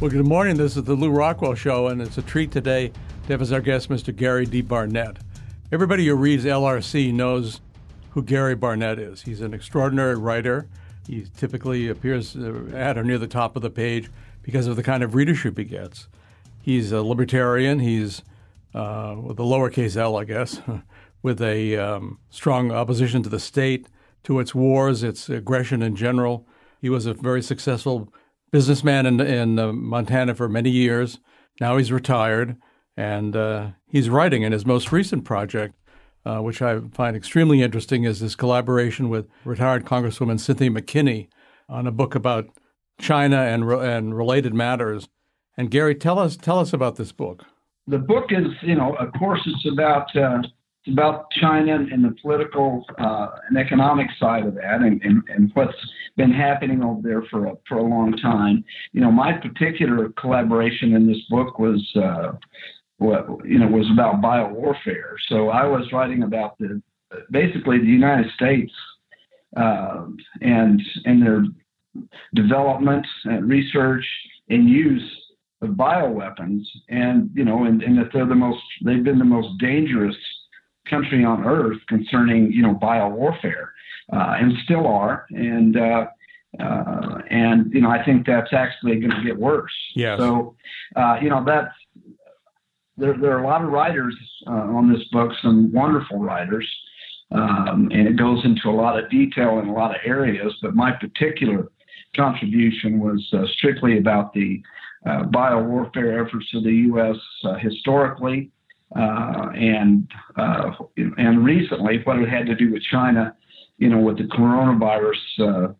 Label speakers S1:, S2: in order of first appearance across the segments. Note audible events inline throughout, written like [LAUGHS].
S1: Well, good morning. This is the Lew Rockwell Show, and it's a treat today to have as our guest Mr. Gary D. Barnett. Everybody who reads LRC knows who Gary Barnett is. He's an extraordinary writer. He typically appears uh, at or near the top of the page because of the kind of readership he gets. He's a libertarian. He's uh, with a lowercase l, I guess, [LAUGHS] with a um, strong opposition to the state, to its wars, its aggression in general. He was a very successful businessman in, in uh, Montana for many years. Now he's retired, and uh, he's writing. in his most recent project, uh, which I find extremely interesting, is his collaboration with retired Congresswoman Cynthia McKinney on a book about China and and related matters. And Gary, tell us tell us about this book.
S2: The book is, you know, of course, it's about uh, it's about China and the political uh, and economic side of that, and, and, and what's been happening over there for a, for a long time. You know, my particular collaboration in this book was, uh, what you know, was about biowarfare. So I was writing about the basically the United States uh, and and their development, and research, and use of bioweapons, and you know, and, and that they're the most they've been the most dangerous country on earth concerning you know biowarfare, uh, and still are, and uh, uh, and you know I think that's actually going to get worse.
S1: Yeah.
S2: So uh, you know that's there. There are a lot of writers uh, on this book, some wonderful writers. Um, and it goes into a lot of detail in a lot of areas, but my particular contribution was uh, strictly about the uh, biowarfare efforts of the U.S. Uh, historically, and uh, and recently what it had to do with China, you know, with the coronavirus uh,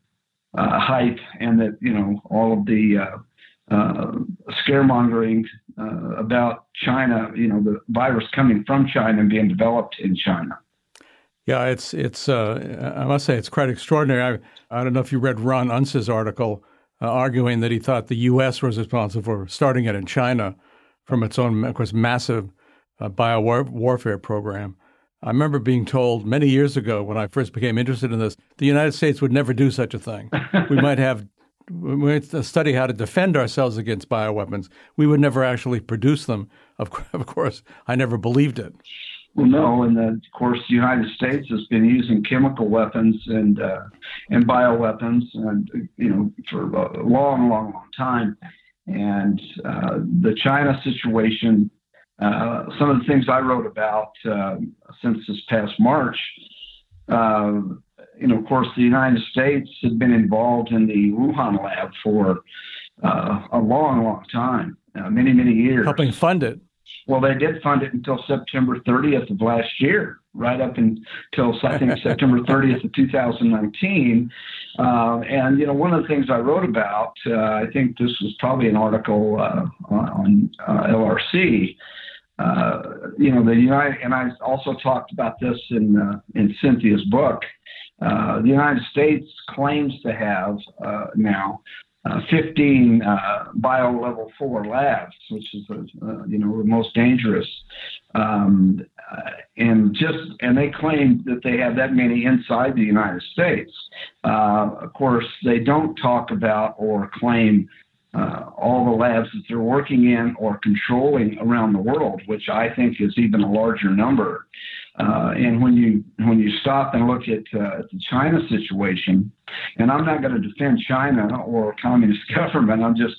S2: uh hype and that you know all of the uh, uh, scaremongering about China, you know, the virus coming from China and being developed in China.
S1: Yeah, it's it's. I must say, it's quite extraordinary. I, I don't know if you read Ron Unz's article arguing that he thought the U.S. was responsible for starting it in China from its own, of course, massive uh, warfare program. I remember being told many years ago when I first became interested in this, the United States would never do such a thing. we might have we might study how to defend ourselves against bioweapons. We would never actually produce them. Of, [LAUGHS] of course, I never believed it.
S2: Well, no, and of course, the United States has been using chemical weapons and uh, and bioweapons, and you know, for a long, long, long time. And uh, the China situation uh, some of the things I wrote about uh, since this past March, uh, you know, of course, the United States had been involved in the Wuhan lab for uh, a long, long time, uh, many, many years.
S1: Helping fund it.
S2: Well, they did fund it until September 30th of last year, right up until I think [LAUGHS] September 30th of 2019. Uh, and you know, one of the things I wrote about, uh, I think this was probably an article uh, on uh, LRC, uh, you know, the United, and I also talked about this in uh, in Cynthia's book. Uh, the United States claims to have uh, now uh, 15 bio level four labs, which is you know the most dangerous, um, and just and they claim that they have that many inside the United States. of course, they don't talk about or claim uh, all the labs that they're working in or controlling around the world, which I think is even a larger number. Uh, and when you when you stop and look at uh, the China situation, and I'm not going to defend China or communist [LAUGHS] government, I'm just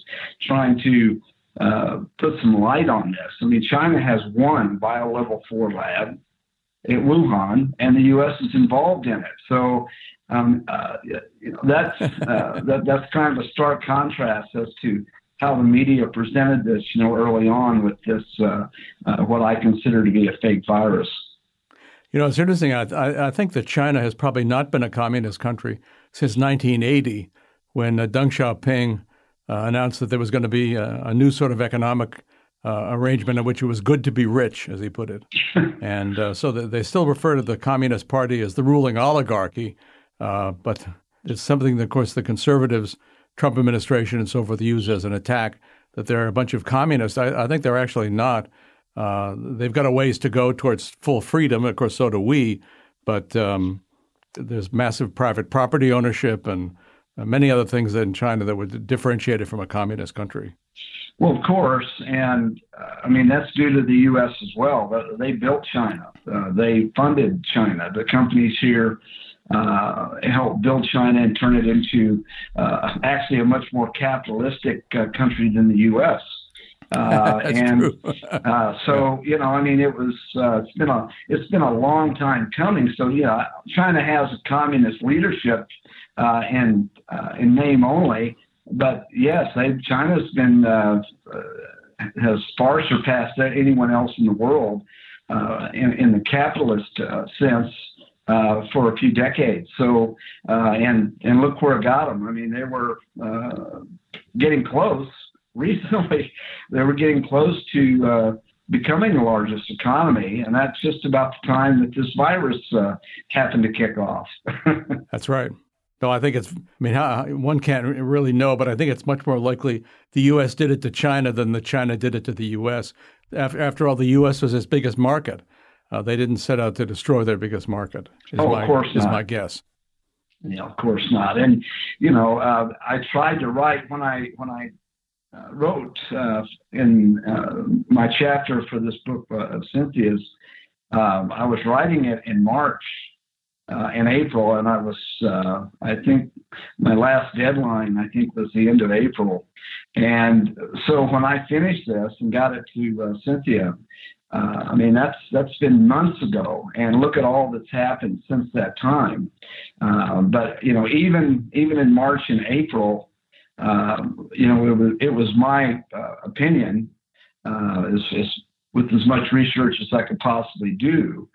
S2: trying to uh, put some light on this. I mean, China has one bio level four lab at Wuhan, and the U.S. is involved in it. So um, uh, you know, that's uh, that, that's kind of a stark contrast as to how the media presented this, you know, early on with this uh, uh what I consider to be a fake virus.
S1: You know, it's interesting. I, I, think that China has probably not been a communist country since 1980, when uh, Deng Xiaoping uh, announced that there was going to be a, a new sort of economic uh, arrangement in which it was good to be rich, as he put it. [LAUGHS] and uh, so they still refer to the Communist Party as the ruling oligarchy, uh, but it's something that, of course, the conservatives, Trump administration, and so forth use as an attack that they're a bunch of communists. I, I think they're actually not. Uh, they've got a ways to go towards full freedom. Of course, so do we. But um, there's massive private property ownership and uh, many other things in China that would differentiate it from a communist country.
S2: Well, of course, and uh, I mean that's due to the U.S. as well. They built China. Uh, they funded China. The companies here uh, helped build China and turn it into uh, actually a much more capitalistic uh, country than the U.S. [LAUGHS]
S1: Uh,
S2: and uh, so you know, I mean, it was uh, it's been a it's been a long time coming. So yeah, China has a communist leadership uh, in uh, in name only, but yes, they China's been uh, uh, has far surpassed anyone else in the world uh, in, in the capitalist uh, sense uh, for a few decades. So, uh, and and look where it got them. I mean, they were uh, getting close [LAUGHS] recently. They were getting close to uh, becoming the largest economy, and that's just about the time that this virus uh, happened to kick off. [LAUGHS]
S1: that's right. No, I think it's. I mean, one can't really know, but I think it's much more likely the U.S. did it to China than the China did it to the U.S. After, after all, the U.S. was its biggest market. Uh, they didn't set out to destroy their biggest market.
S2: Is oh,
S1: my,
S2: of course
S1: is
S2: not.
S1: my guess.
S2: Yeah, of course not. And you know, uh, I tried to write when I when I uh, wrote uh, in uh, my chapter for this book uh, of Cynthia's. Um, I was writing it in March uh, in April, and I was, uh, I think, my last deadline, I think, was the end of April. And so when I finished this and got it to uh, Cynthia, uh, I mean, that's that's been months ago, and look at all that's happened since that time. Uh, but you know, even even in March and April, uh, you know, it was, it was my uh, opinion, uh, as, as, with as much research as I could possibly do,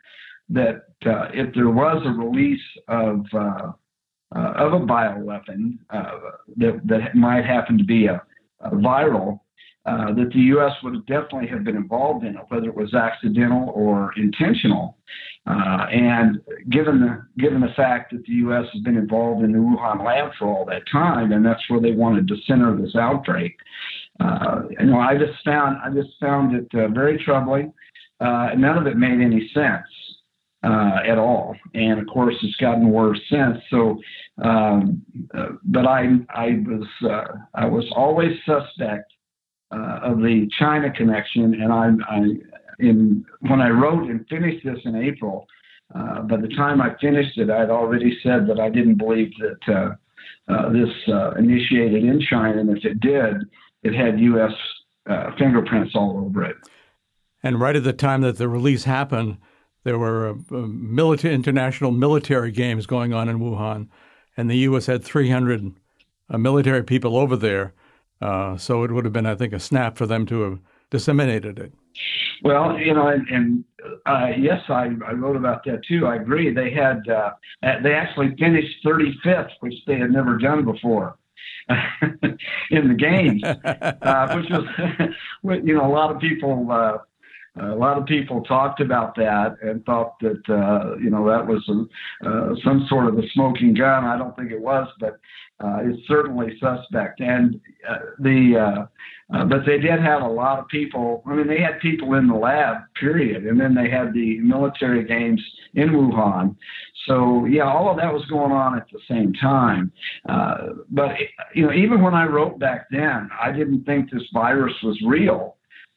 S2: that uh, if there was a release of of a bioweapon that that might happen to be a, a viral, uh, that the U.S. would definitely have been involved in it, whether it was accidental or intentional. Uh, and given the given the fact that the U.S. has been involved in the Wuhan lab for all that time, and that's where they wanted to center this outbreak, uh, you know, I just found I just found it uh, very troubling. Uh, none of it made any sense. at all, and of course, it's gotten worse since. So, um, but I, I was, I was always suspect uh, of the China connection, and I, I, in when I wrote and finished this in April, uh, by the time I finished it, I'd already said that I didn't believe that uh, uh this uh, initiated in China, and if it did, it had U.S. Uh, fingerprints all over it.
S1: And right at the time that the release happened, there were military, international military games going on in Wuhan, and the U.S. had 300 military people over there uh, so it would have been, I think, a snap for them to have disseminated it.
S2: Well, you know, and, and uh, yes, I, I wrote about that too. I agree. They had uh, they actually finished 35th, which they had never done before. [LAUGHS] in the games, uh, which was, [LAUGHS] you know, a lot of people, uh, a lot of people talked about that and thought that, uh, you know, that was a, uh, some sort of a smoking gun. I don't think it was, but uh, is certainly suspect. And uh, the uh, uh, but they did have a lot of people. I mean, they had people in the lab, period, and then they had the military games in Wuhan. So yeah, all of that was going on at the same time. But you know, even when I wrote back then, I didn't think this virus was real.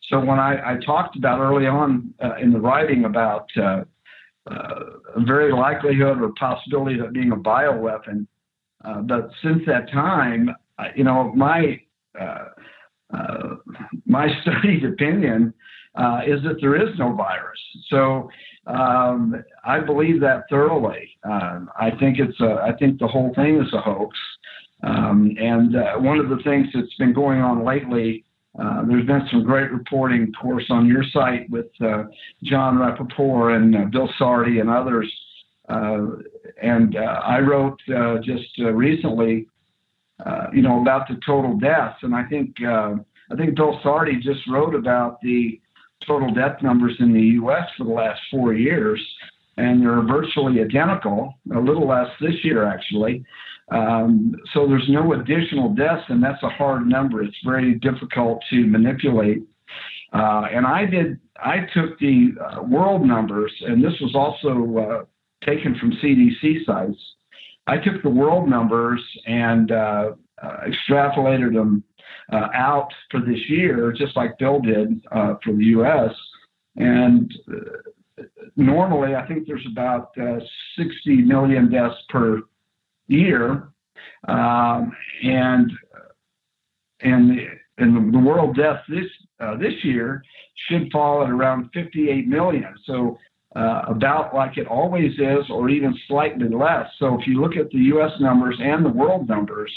S2: So when I, I talked about early on uh, in the writing about uh, uh, very likelihood or possibility of it being a bioweapon, uh, but since that time, you know, my uh, uh, my [LAUGHS] studied opinion uh, is that there is no virus. So um, I believe that thoroughly. Um, I think it's a, I think the whole thing is a hoax. Um, and one of the things that's been going on lately. Uh, there's been some great reporting, of course, on your site with John Rappoport and Bill Sardi and others uh, and uh, I wrote uh, just recently, you know, about the total deaths, and I think I think Bill Sardi just wrote about the total death numbers in the U.S. for the last four years, and they're virtually identical, a little less this year actually. Um, so there's no additional deaths, and that's a hard number. It's very difficult to manipulate. Uh, and I did, I took the uh, world numbers, and this was also uh, taken from CDC sites. I took the world numbers and uh, uh, extrapolated them uh, out for this year, just like Bill did for the U.S. And normally, I think there's about 60 million deaths per year, um, and and the, and the world death this uh, this year should fall at around 58 million. So uh, about like it always is, or even slightly less. So if you look at the U.S. numbers and the world numbers,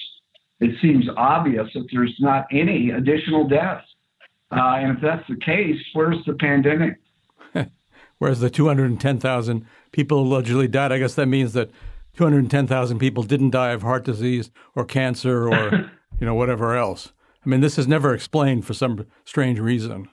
S2: it seems obvious that there's not any additional deaths. Uh, and if that's the case, where's the pandemic? [LAUGHS]
S1: Whereas the 210,000 people allegedly died, I guess that means that 210,000 people didn't die of heart disease or cancer or [LAUGHS] you know whatever else. I mean, this is never explained for some strange reason.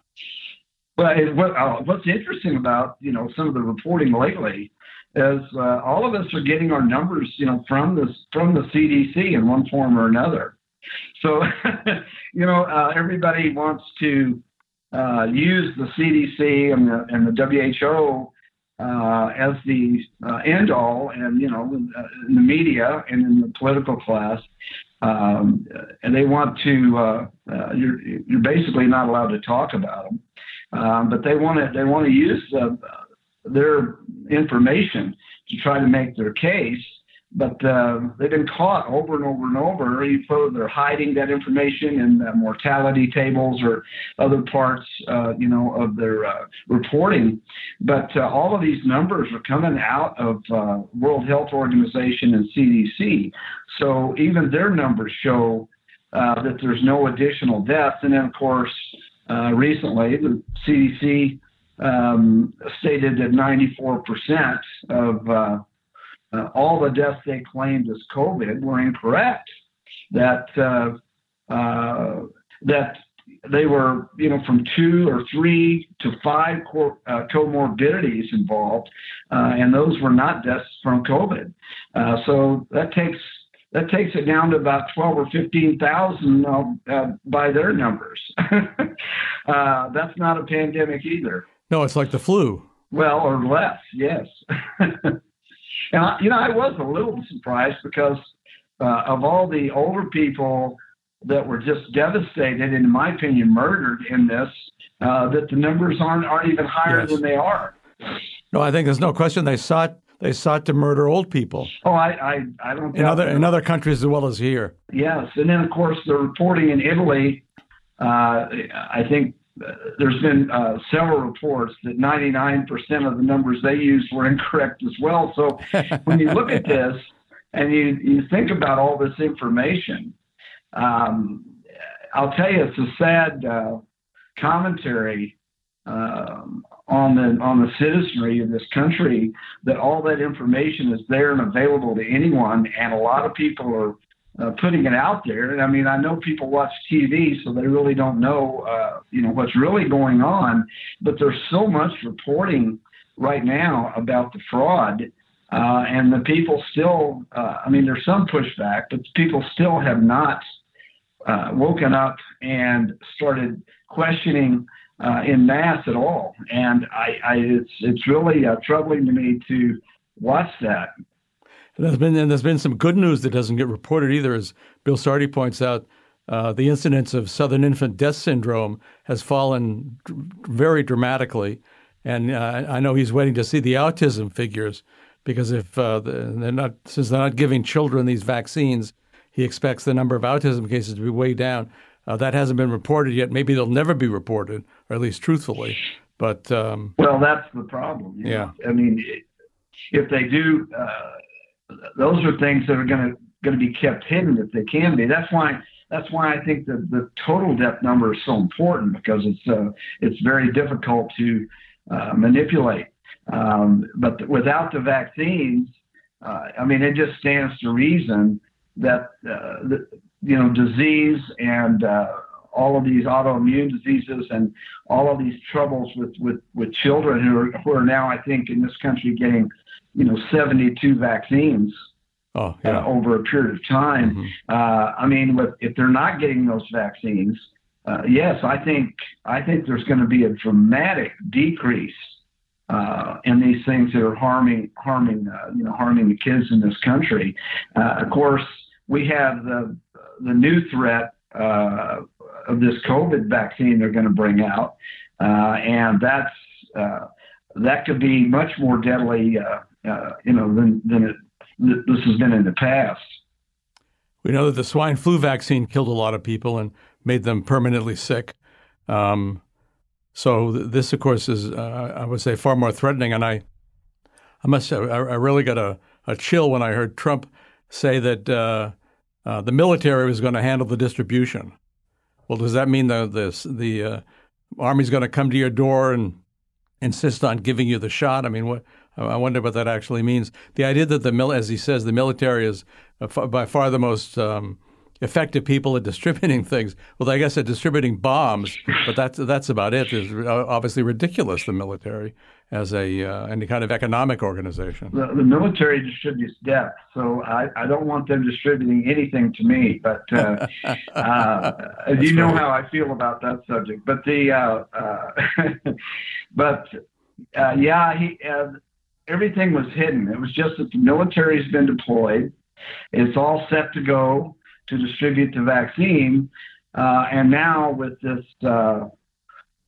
S2: Well, it, what, uh, what's interesting about you know some of the reporting lately is uh, all of us are getting our numbers you know from the from the CDC in one form or another. So [LAUGHS] you know uh, everybody wants to uh, use the CDC and the and the WHO uh, as the uh, end all, and you know, in the media and in the political class, um, and they want to. Uh, uh, you're you're basically not allowed to talk about them, um, but they want to they want to use the, their information to try to make their case but uh, they've been caught over and over and over. Either they're hiding that information in mortality tables or other parts, uh, you know, of their uh, reporting. But uh, all of these numbers are coming out of uh, World Health Organization and CDC. So even their numbers show that there's no additional deaths. And then, of course, recently the CDC um, stated that 94% of uh, all the deaths they claimed as COVID were incorrect. That uh, uh, that they were, you know, from two or three to five co- uh, comorbidities involved, uh, and those were not deaths from COVID. Uh, so that takes that takes it down to about twelve or fifteen thousand by their numbers. [LAUGHS] that's not a pandemic either.
S1: No, it's like the flu.
S2: Well, or less, yes. [LAUGHS] And I, you know, I was a little surprised because uh, of all the older people that were just devastated, and in my opinion, murdered in this, uh, that the numbers aren't aren't even higher yes. than they are.
S1: No, I think there's no question they sought they sought to murder old people.
S2: Oh, I I, I don't.
S1: In other in other countries as well as here.
S2: Yes, and then of course the reporting in Italy. Uh, I think there's been uh, several reports that 99% of the numbers they used were incorrect as well. So [LAUGHS] when you look at this and you, you think about all this information, um, I'll tell you, it's a sad uh, commentary um, on the on the citizenry of this country that all that information is there and available to anyone, and a lot of people are uh, putting it out there. I mean, I know people watch TV, so they really don't know, uh, you know, what's really going on. But there's so much reporting right now about the fraud, uh, and the people still. Uh, I mean, there's some pushback, but people still have not uh, woken up and started questioning. Uh, in mass at all, and I, I it's it's really troubling to me to watch that.
S1: And there's been and there's been some good news that doesn't get reported either, as Bill Sardi points out. Uh, the incidence of sudden infant death syndrome has fallen very dramatically, and uh, I know he's waiting to see the autism figures because if uh, they're not since they're not giving children these vaccines, he expects the number of autism cases to be way down. Uh, that hasn't been reported yet. Maybe they'll never be reported, or at least truthfully. But um,
S2: well, that's the problem.
S1: Yeah,
S2: I mean, if they do uh, those are things that are going to going to be kept hidden if they can be. That's why that's why I think the the total death number is so important because it's uh, it's very difficult to uh, manipulate. Um, but without the vaccines, uh, I mean, it just stands to reason that uh, the, you know disease and uh, all of these autoimmune diseases and all of these troubles with, with, with children who are, who are now, I think, in this country getting you know 72 vaccines
S1: oh, yeah.
S2: uh, over a period of time. Mm-hmm. Uh, I mean, with, if they're not getting those vaccines, uh, yes, I think I think there's going to be a dramatic decrease uh, and these things that are harming harming uh, you know harming the kids in this country. Uh, of course, we have the the new threat uh, of this COVID vaccine they're going to bring out, uh, and that's uh, that could be much more deadly, you know, than than it, this has been in the past.
S1: We know that the swine flu vaccine killed a lot of people and made them permanently sick. Um, so this, of course, is uh, I would say far more threatening. And I, I must say, I, I really got a, a, chill when I heard Trump say that uh, uh, the military was going to handle the distribution. Well, does that mean the the, the uh, army's going to come to your door and insist on giving you the shot? I mean, what? I wonder what that actually means. The idea that the mil, as he says, the military is by far the most um, effective people at distributing [LAUGHS] things. Well, I guess at distributing bombs, but that's that's about it. It's obviously ridiculous. The military as a uh, any kind of economic organization.
S2: The, the, military distributes death, so I, I don't want them distributing anything to me. But uh, [LAUGHS] uh, you know how I feel about that subject. But the uh, uh, [LAUGHS] but uh, yeah, he everything was hidden. It was just that the military's been deployed. It's all set to go to distribute the vaccine. Uh, and now with this uh,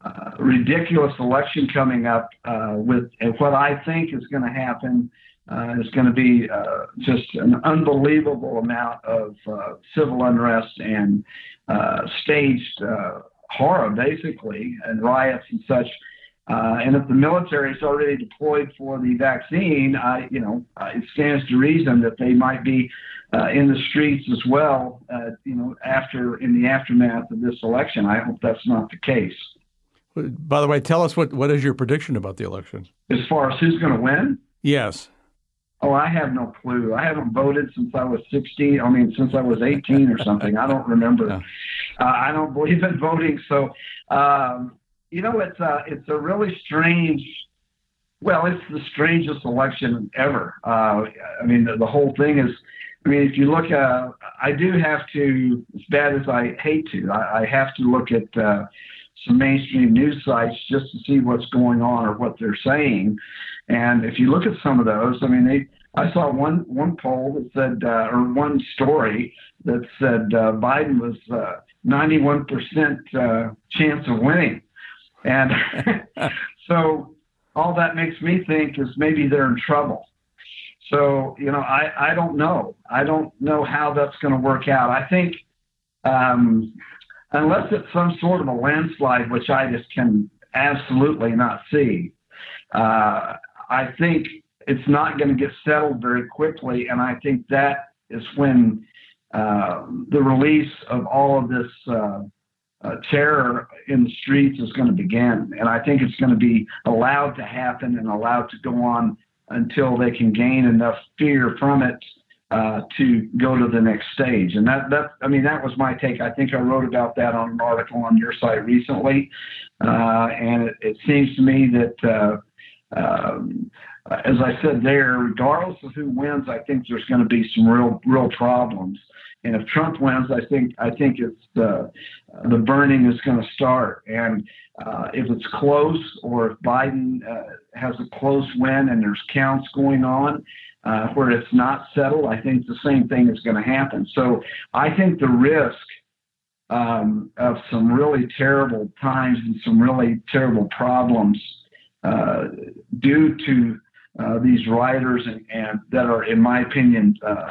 S2: uh, ridiculous election coming up, uh, with what I think is going to happen uh, is going to be uh, just an unbelievable amount of civil unrest and staged horror, basically, and riots and such. Uh, and if the military is already deployed for the vaccine, I, you know, uh, it stands to reason that they might be uh, in the streets as well. Uh, you know, after in the aftermath of this election, I hope that's not the case.
S1: By the way, tell us what what is your prediction about the election?
S2: As far as who's going to win?
S1: Yes.
S2: Oh, I have no clue. I haven't voted since I was 16. I mean, since I was 18 or something. I don't remember. [LAUGHS] No. Uh, I don't believe in voting. So, um, you know, it's a, it's a really strange, well, it's the strangest election ever. Uh, I mean, the, the, whole thing is, I mean, if you look, uh, I do have to, as bad as I hate to, I, I have to look at uh, some mainstream news sites just to see what's going on or what they're saying. And if you look at some of those, I mean, they, I saw one one poll that said, uh, or one story that said uh, Biden was uh, 91% uh, chance of winning. And [LAUGHS] so all that makes me think is maybe they're in trouble. So, you know, I, I don't know. I don't know how that's going to work out. I think um, unless it's some sort of a landslide, which I just can absolutely not see, uh, I think it's not going to get settled very quickly. And I think that is when uh, the release of all of this uh, uh, terror in the streets is going to begin. And I think it's going to be allowed to happen and allowed to go on until they can gain enough fear from it uh, to go to the next stage. And that, that, I mean, that was my take. I think I wrote about that on an article on your site recently. Uh, and it, it, seems to me that, uh, um, as I said there, regardless of who wins, I think there's going to be some real, real problems. And if Trump wins, I think I think it's the the burning is going to start. And uh, if it's close, or if Biden uh, has a close win and there's counts going on uh, where it's not settled, I think the same thing is going to happen. So I think the risk um, of some really terrible times and some really terrible problems uh, due to uh, these rioters and, and, that are, in my opinion, uh,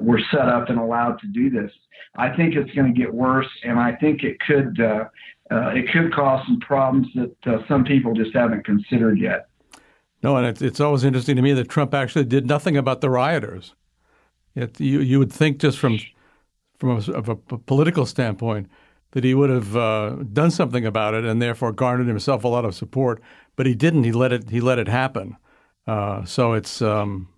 S2: were set up and allowed to do this. I think it's going to get worse, and I think it could uh, uh it could cause some problems that uh, some people just haven't considered yet.
S1: No, and it's, it's always interesting to me that Trump actually did nothing about the rioters. It, you you would think just from from a, a, a political standpoint that he would have done something about it and therefore garnered himself a lot of support, but he didn't. He let it he let it happen. Uh, so it's, um,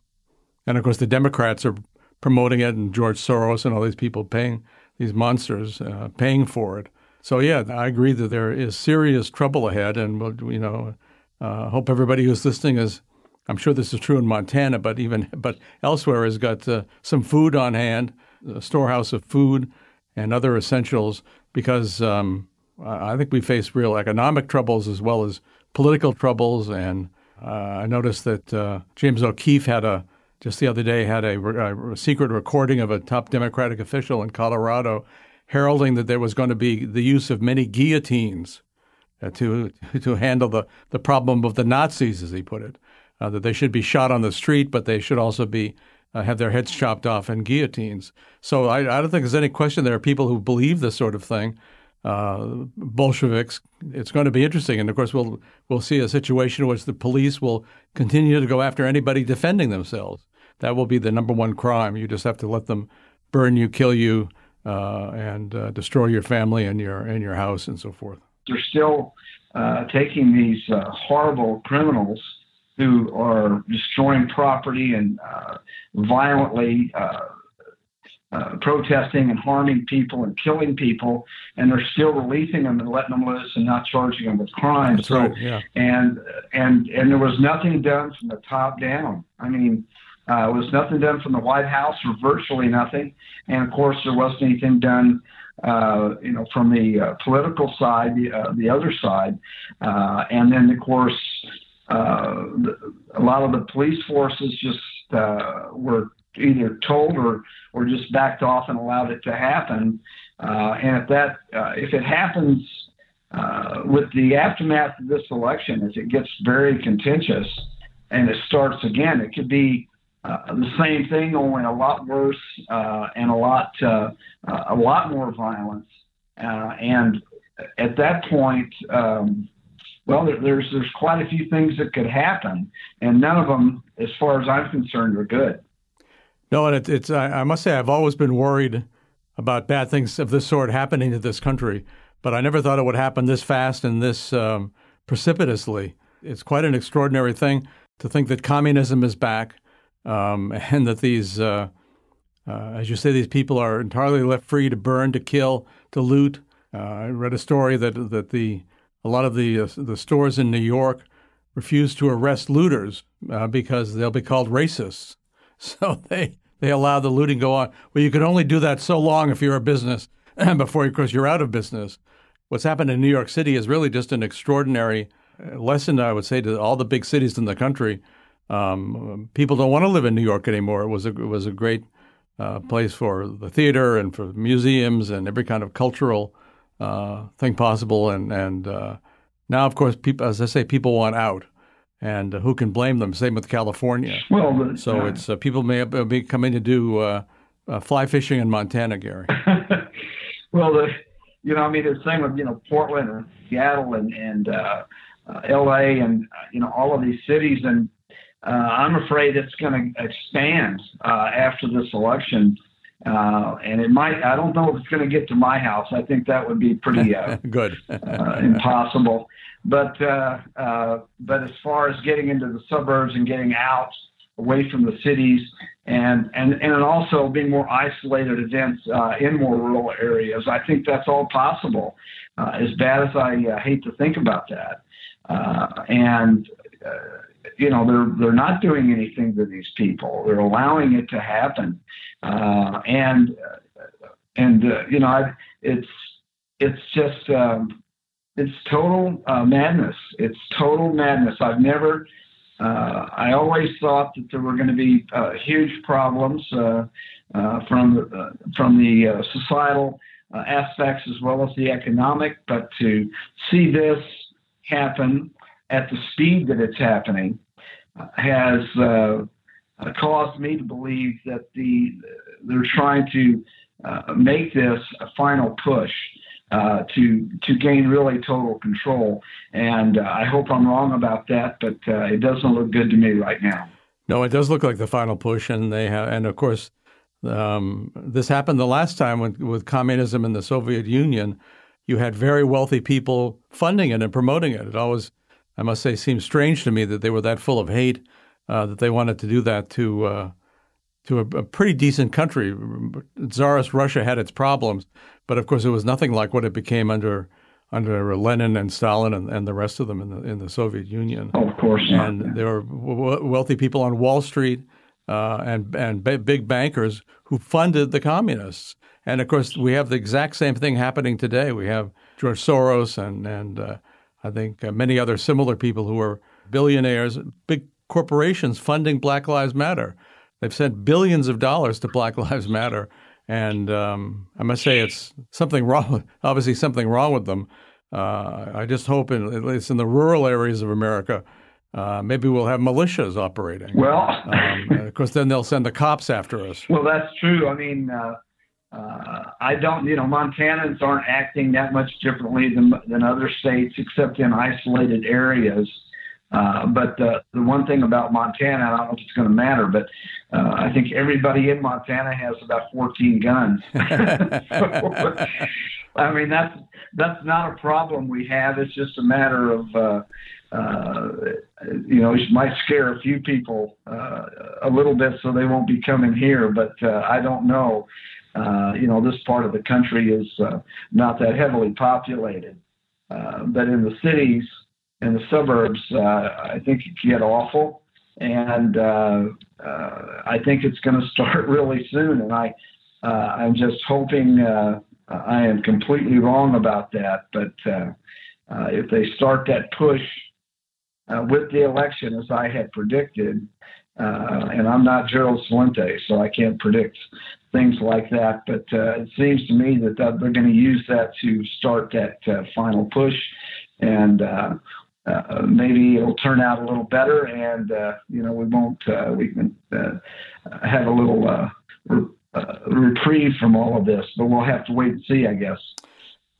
S1: and of course, the Democrats are promoting it, and George Soros and all these people paying these monsters uh, paying for it. So yeah, I agree that there is serious trouble ahead, and we'll, you know, uh, hope everybody who's listening is. I'm sure this is true in Montana, but even [LAUGHS] but elsewhere has got uh, some food on hand, a storehouse of food and other essentials, because um, I think we face real economic troubles as well as political troubles and I noticed that uh, James O'Keefe had a just the other day had a, a, secret recording of a top Democratic official in Colorado heralding that there was going to be the use of many guillotines uh, to to handle the, the problem of the Nazis, as he put it. Uh, that they should be shot on the street, but they should also be uh, have their heads chopped off in guillotines. So I, I, don't think there's any question there are people who believe this sort of thing. Uh, Bolsheviks. It's going to be interesting, and of course, we'll we'll see a situation in which the police will continue to go after anybody defending themselves. That will be the number one crime. You just have to let them burn you, kill you, uh, and uh, destroy your family and your and your house and so forth.
S2: They're still uh, taking these uh, horrible criminals who are destroying property and violently protesting and harming people and killing people, and they're still releasing them and letting them loose and not charging them with crimes.
S1: That's so, right. Yeah.
S2: And and and there was nothing done from the top down. I mean, uh, there was nothing done from the White House, or virtually nothing. And of course, there wasn't anything done, uh, you know, from the uh, political side, the, uh, the other side. Uh, and then, of course, uh, the, a lot of the police forces just uh, were either told or or just backed off and allowed it to happen. Uh, and if that uh, if it happens uh, with the aftermath of this election, if it gets very contentious and it starts again, it could be uh, the same thing, only a lot worse uh, and a lot uh, a lot more violence. And at that point, um, well, there's there's quite a few things that could happen, and none of them, as far as I'm concerned, are good.
S1: No, and it, it's I, I must say I've always been worried about bad things of this sort happening to this country, but I never thought it would happen this fast and this um, precipitously. It's quite an extraordinary thing to think that communism is back um, [LAUGHS] and that these, uh, uh, as you say, these people are entirely left free to burn, to kill, to loot. Uh, I read a story that that the a lot of the uh, the stores in New York refuse to arrest looters uh, because they'll be called racists. [LAUGHS] So they they allow the looting go on. Well, you can only do that so long if you're a business and [CLEARS THROAT] before, of course, you're out of business. What's happened in New York City is really just an extraordinary uh, lesson, I would say, to all the big cities in the country um, people don't want to live in New York anymore. It was a, it was a great uh, place for the theater and for museums and every kind of cultural uh, thing possible. And and uh, now, of course, people, as I say, people want out, and who can blame them? Same with California.
S2: Well,
S1: so uh, it's uh, people may be coming to do uh, fly fishing in Montana, Gary. [LAUGHS]
S2: well, the, you know, I mean, the same with you know Portland and Seattle and and L.A. and you know all of these cities and uh, I'm afraid it's going to expand uh, after this election. Uh, and it might, I don't know if it's going to get to my house. I think that would be pretty uh, [LAUGHS]
S1: good,
S2: uh, impossible. But, uh, uh, but as far as getting into the suburbs and getting out away from the cities and, and, and also being more isolated events uh, in more rural areas, I think that's all possible. Uh, as bad as I uh, hate to think about that. Uh, and, uh, you know they're they're not doing anything to these people. They're allowing it to happen, uh, and and uh, you know I, it's it's just um, it's total uh, madness. It's total madness. I've never. Uh, I always thought that there were going to be uh, huge problems uh, from from the societal aspects as well as the economic, but to see this happen at the speed that it's happening has uh, caused me to believe that the they're trying to uh, make this a final push uh, to to gain really total control. And uh, I hope I'm wrong about that, but uh, it doesn't look good to me right now.
S1: No, it does look like the final push, and they have, and of course, um, this happened the last time with, with communism in the Soviet Union. You had very wealthy people funding it and promoting it. It always I must say, it seems strange to me that they were that full of hate uh, that they wanted to do that to uh, to a, a, pretty decent country. Tsarist Russia had its problems, but of course it was nothing like what it became under under Lenin and Stalin and, and the rest of them in the in the Soviet Union.
S2: Oh, of course,
S1: and there were w- wealthy people on Wall Street uh, and and b- big bankers who funded the communists. And of course, we have the exact same thing happening today. We have George Soros and and uh, I think uh, many other similar people who are billionaires, big corporations funding Black Lives Matter. They've sent billions of dollars to Black [LAUGHS] Lives Matter, and um, I must say it's something wrong. Obviously, something wrong with them. Uh, I just hope, in, at least in the rural areas of America, uh, maybe we'll have militias operating.
S2: Well,
S1: um, of course, then they'll send the cops after us. [LAUGHS]
S2: Well, that's true. I mean, uh, uh, I don't, you know, Montanans aren't acting that much differently than than other states, except in isolated areas. Uh, but the the one thing about Montana, I don't know if it's going to matter, but uh, I think everybody in Montana has about 14 guns. so, [LAUGHS] [LAUGHS] I mean, that's that's not a problem we have. It's just a matter of uh, uh, you know, it might scare a few people uh, a little bit, so they won't be coming here. But uh, I don't know. Uh, you know, this part of the country is uh, not that heavily populated, uh, but in the cities and the suburbs, uh, I think it can get awful, and uh, uh, I think it's going [LAUGHS] to start really soon. And I, uh, I'm just hoping uh, I am completely wrong about that, but. Uh, uh, if they start that push uh, with the election as I had predicted. Uh, and I'm not Gerald Celente, so I can't predict things like that. But uh, it seems to me that, that they're going to use that to start that uh, final push, and uh, uh, maybe it'll turn out a little better, and you know we won't we can have a little re- reprieve from all of this. But we'll have to wait and see, I guess.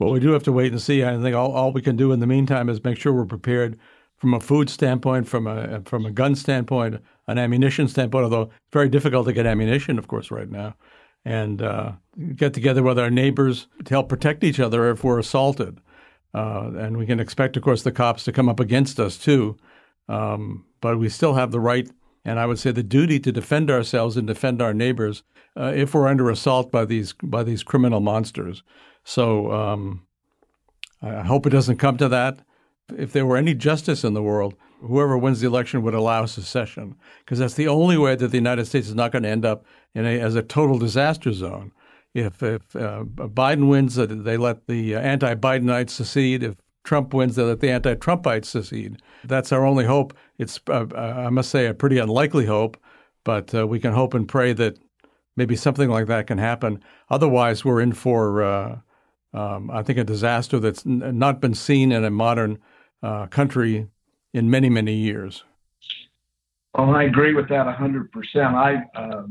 S1: Well, we do have to wait and see. I think all, all we can do in the meantime is make sure we're prepared from a food standpoint, from a from a gun standpoint, an ammunition standpoint. Although it's very difficult to get ammunition, of course, right now, and uh, get together with our neighbors to help protect each other if we're assaulted. Uh, and we can expect, of course, the cops to come up against us too. Um, but we still have the right, and I would say the duty to defend ourselves and defend our neighbors uh, if we're under assault by these by these criminal monsters. So um, I hope it doesn't come to that if there were any justice in the world, whoever wins the election would allow secession, because that's the only way that the United States is not going to end up in a, as a total disaster zone. If, if uh, Biden wins, uh, they let the anti-Bidenites secede. If Trump wins, they let the anti-Trumpites secede. That's our only hope. It's, uh, uh I must say, a pretty unlikely hope, but uh, we can hope and pray that maybe something like that can happen. Otherwise, we're in for, uh, um, I think, a disaster that's n- not been seen in a modern uh, country in many, many years.
S2: Well, I agree with that 100%. I, uh,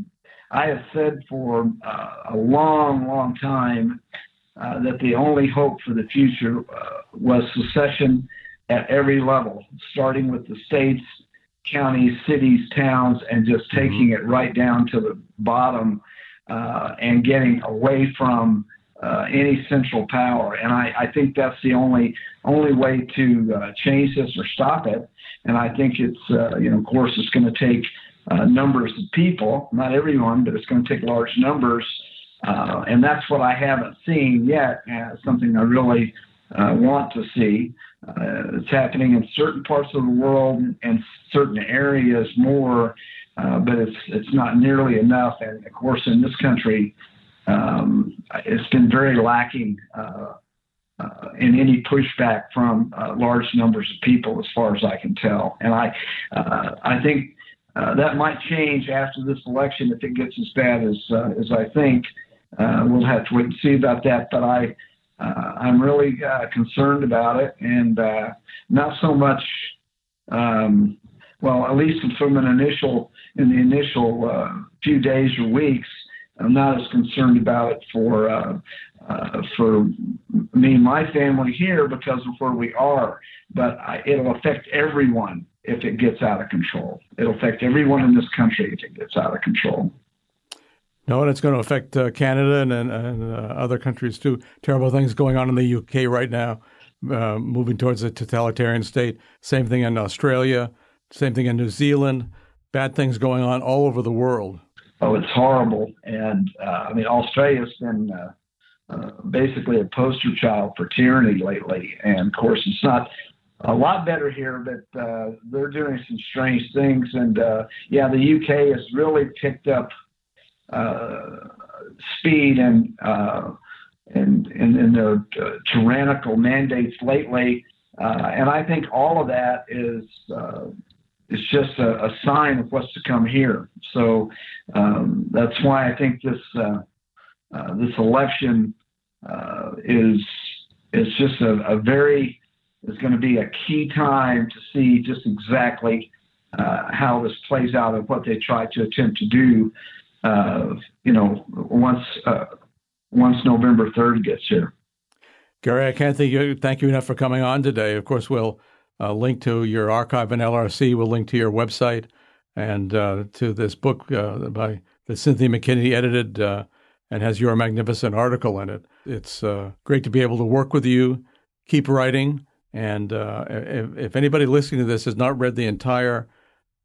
S2: I have said for uh, a long, long time uh, that the only hope for the future uh, was secession at every level, starting with the states, counties, cities, towns, and just mm-hmm. taking it right down to the bottom uh, and getting away from uh, any central power. And I, I, think that's the only only way to uh, change this or stop it. And I think it's uh, you know of course it's going to take uh, numbers of people, not everyone, but it's going to take large numbers. Uh, and that's what I haven't seen yet. As something I really uh, want to see. it's happening in certain parts of the world and certain areas more. but it's it's not nearly enough, and of course, in this country, um, it's been very lacking uh, uh, in any pushback from uh, large numbers of people, as far as I can tell. And I, uh, I think uh, that might change after this election if it gets as bad as uh, as I think. we'll have to wait and see about that. But I, I'm really concerned about it, and not so much. Um, well, at least from an initial in the initial few days or weeks. I'm not as concerned about it for uh, uh, for me and my family here because of where we are, but I, it'll affect everyone if it gets out of control. It'll affect everyone in this country if it gets out of control.
S1: No, and it's going to affect uh, Canada and, and, and uh, other countries too. Terrible things going on in the UK right now, uh, moving towards a totalitarian state. Same thing in Australia. Same thing in New Zealand. Bad things going on all over the world
S2: oh, it's horrible. And uh, I mean, Australia's been uh, uh, basically a poster child for tyranny lately. And of course, it's not a lot better here, but uh, they're doing some strange things. And uh, yeah, the UK has really picked up uh, speed and. Uh, and in their uh, tyrannical mandates lately, Uh, and I think all of that is uh, is just a, a, sign of what's to come here. So um, that's why I think this uh, uh this election uh, is is just a, a very is going to be a key time to see just exactly uh, how this plays out and what they try to attempt to do. you know, once once November third gets here.
S1: Gary, I can't thank you, thank you enough for coming on today. Of course, we'll uh, link to your archive in LRC. We'll link to your website and uh, to this book uh, by that Cynthia McKinney edited uh, and has your magnificent article in it. It's uh, great to be able to work with you. Keep writing. And uh, if, if, anybody listening to this has not read the entire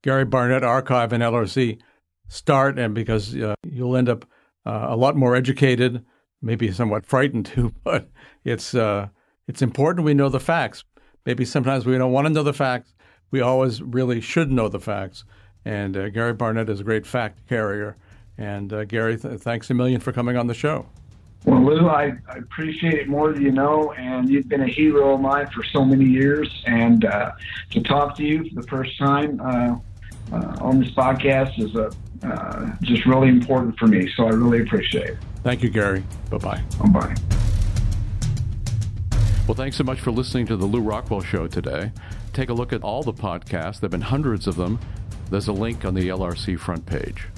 S1: Gary Barnett archive in LRC, start and because you'll end up a lot more educated maybe somewhat frightened too, [LAUGHS] but it's it's important we know the facts. Maybe sometimes we don't want to know the facts. We always really should know the facts. And uh, Gary Barnett is a great fact carrier. And uh, Gary, th- thanks a million for coming on the show.
S2: Well, Lew, I, I, appreciate it more than you know, and you've been a hero of mine for so many years. And uh, to talk to you for the first time uh, uh, on this podcast is a, uh, just really important for me. So I really appreciate it.
S1: Thank you, Gary. Bye bye.
S2: Bye.
S1: Well, thanks so much for listening to the Lew Rockwell Show today. Take a look at all the podcasts. There have been hundreds of them. There's a link on the LRC front page.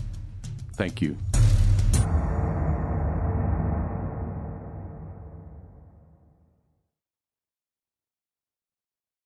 S1: Thank you.